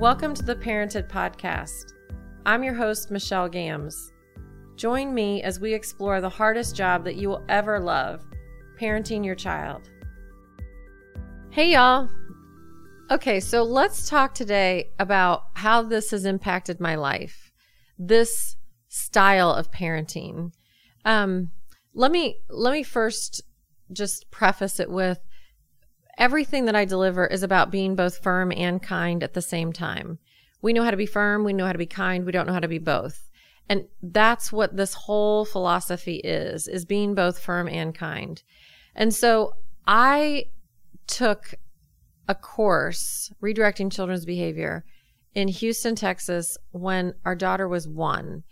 Welcome to the Parented Podcast. I'm your host, Michelle Gambs. Join me as we explore the hardest job that you will ever love parenting your child. Hey, y'all. Okay, so let's talk today about how this has impacted my life. This style of parenting. Um, let me let me first just preface it with everything that I deliver is about being both firm and kind at the same time. We know how to be firm, we know how to be kind, we don't know how to be both. And that's what this whole philosophy is, is being both firm and kind. And so I took a course, Redirecting Children's Behavior, in Houston, Texas, when our daughter was one.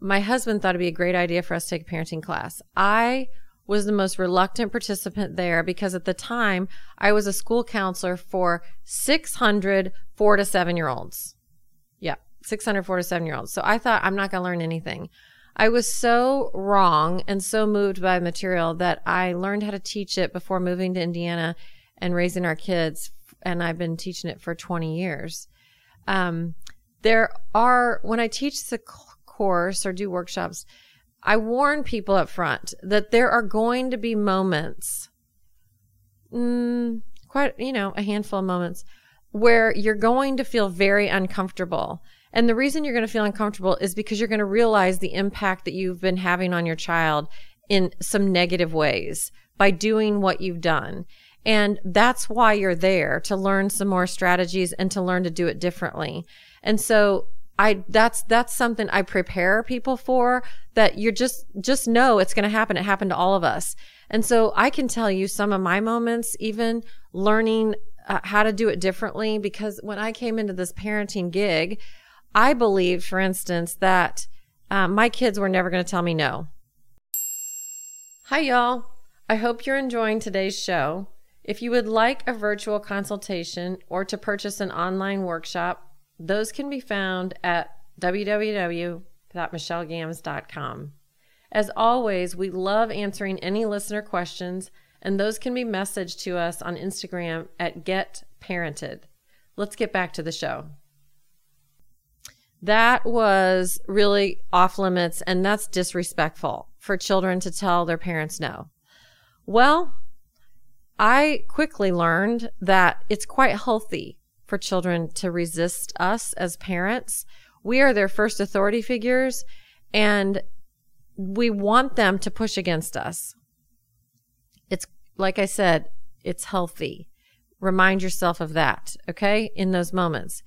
My husband thought it'd be a great idea for us to take a parenting class. I was the most reluctant participant there because at the time I was a school counselor for 600 four to seven year olds. Yeah, 600 four to seven year olds. So I thought I'm not going to learn anything. I was so wrong and so moved by material that I learned how to teach it before moving to Indiana and raising our kids. And I've been teaching it for 20 years. Um, there are, when I teach the course or do workshops, I warn people up front that there are going to be moments, mm, quite, you know, a handful of moments where you're going to feel very uncomfortable. And the reason you're going to feel uncomfortable is because you're going to realize the impact that you've been having on your child in some negative ways by doing what you've done. And that's why you're there to learn some more strategies and to learn to do it differently. And so I that's that's something I prepare people for that you're just just know it's going to happen. It happened to all of us. And so I can tell you some of my moments even learning uh, how to do it differently because when I came into this parenting gig, I believed for instance that uh, my kids were never going to tell me no. Hi y'all. I hope you're enjoying today's show. If you would like a virtual consultation or to purchase an online workshop, those can be found at www.michellegambs.com. As always, we love answering any listener questions, and those can be messaged to us on Instagram at getparented. Let's get back to the show. That was really off limits, and that's disrespectful for children to tell their parents no. Well, I quickly learned that it's quite healthy for children to resist us as parents. We are their first authority figures and we want them to push against us. It's like I said, it's healthy. Remind yourself of that, okay? In those moments.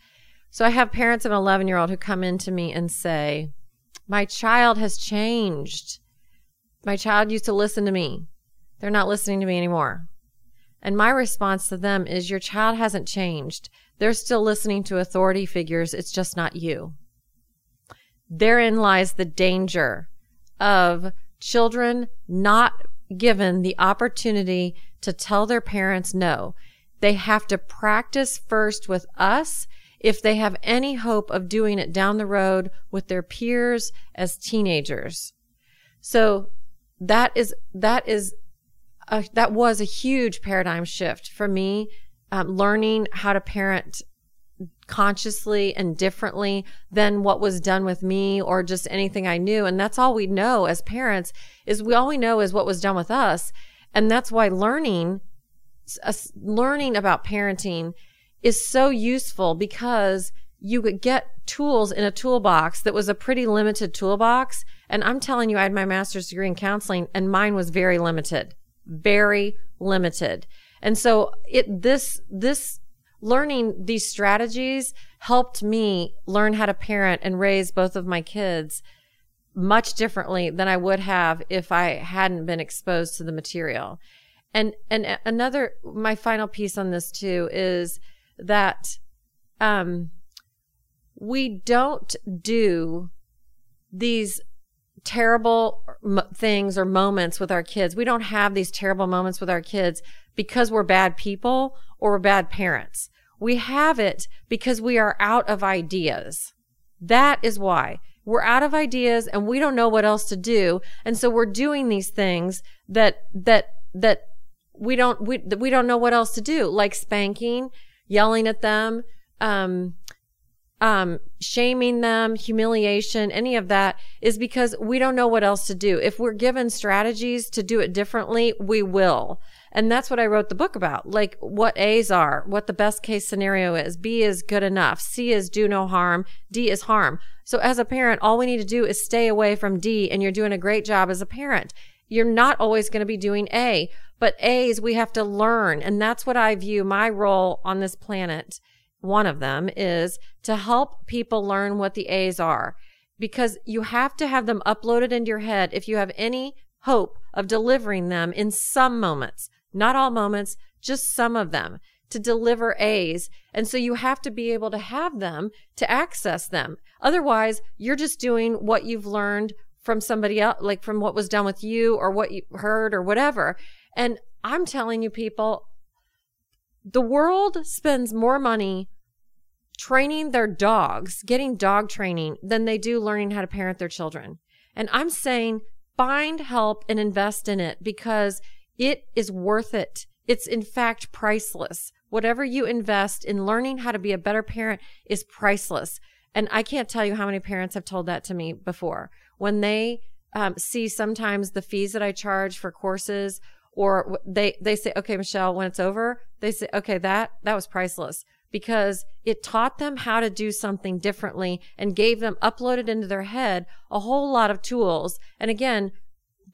So I have parents of an 11 year old who come in to me and say, My child has changed. My child used to listen to me. They're not listening to me anymore. And my response to them is, Your child hasn't changed. They're still listening to authority figures. It's just not you. Therein lies the danger of children not given the opportunity to tell their parents no. They have to practice first with us if they have any hope of doing it down the road with their peers as teenagers. So that is, that is, a, that was a huge paradigm shift for me um, learning how to parent consciously and differently than what was done with me or just anything I knew. And that's all we know as parents is we all we know is what was done with us. And that's why learning, uh, learning about parenting is so useful because you could get tools in a toolbox that was a pretty limited toolbox. And I'm telling you, I had my master's degree in counseling and mine was very limited, very limited. And so it, this, this learning these strategies helped me learn how to parent and raise both of my kids much differently than I would have if I hadn't been exposed to the material. And, and another, my final piece on this too is that, um, we don't do these terrible things or moments with our kids. We don't have these terrible moments with our kids because we're bad people or we're bad parents. We have it because we are out of ideas. That is why we're out of ideas and we don't know what else to do. And so we're doing these things that, that, that we don't, we, that we don't know what else to do, like spanking, yelling at them, um, um, shaming them, humiliation, any of that is because we don't know what else to do. If we're given strategies to do it differently, we will. And that's what I wrote the book about. Like what A's are, what the best case scenario is. B is good enough. C is do no harm. D is harm. So as a parent, all we need to do is stay away from D and you're doing a great job as a parent. You're not always going to be doing A, but A's we have to learn. And that's what I view my role on this planet one of them is to help people learn what the A's are because you have to have them uploaded into your head if you have any hope of delivering them in some moments, not all moments, just some of them to deliver A's. And so you have to be able to have them to access them. Otherwise, you're just doing what you've learned from somebody else, like from what was done with you or what you heard or whatever. And I'm telling you, people, the world spends more money training their dogs, getting dog training, than they do learning how to parent their children. And I'm saying find help and invest in it because it is worth it. It's in fact priceless. Whatever you invest in learning how to be a better parent is priceless. And I can't tell you how many parents have told that to me before. When they um, see sometimes the fees that I charge for courses or they they say okay michelle when it's over they say okay that that was priceless because it taught them how to do something differently and gave them uploaded into their head a whole lot of tools. And again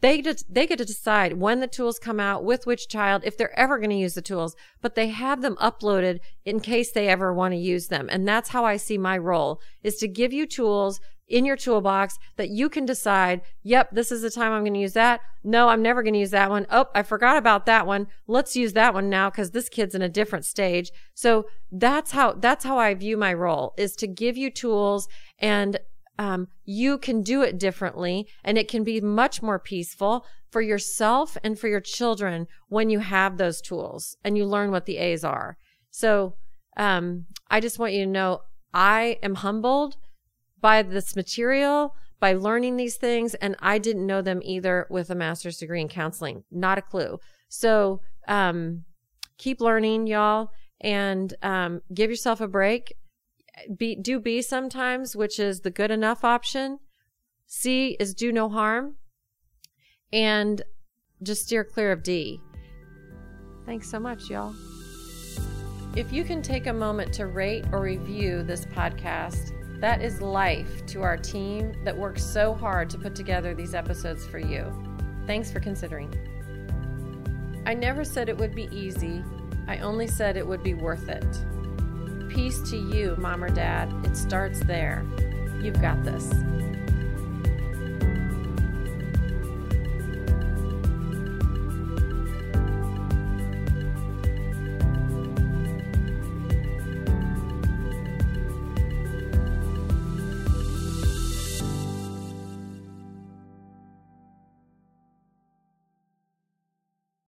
they they get to decide when the tools come out with which child if they're ever going to use the tools but they have them uploaded in case they ever want to use them. And that's how i see my role is to give you tools in your toolbox that you can decide, yep, this is the time I'm going to use that. No, I'm never going to use that one. Oh, I forgot about that one. Let's use that one now because this kid's in a different stage. So that's how, that's how I view my role is to give you tools and um, you can do it differently and it can be much more peaceful for yourself and for your children when you have those tools and you learn what the A's are. So, um, I just want you to know I am humbled by this material, by learning these things. And I didn't know them either with a master's degree in counseling, not a clue. So, um, keep learning, y'all, and um, give yourself a break. Be, do B sometimes, which is the good enough option. C is do no harm. And just steer clear of D. Thanks so much, y'all. If you can take a moment to rate or review this podcast, that is life to our team that works so hard to put together these episodes for you. Thanks for considering. I never said it would be easy, I only said it would be worth it. Peace to you, mom or dad. It starts there. You've got this.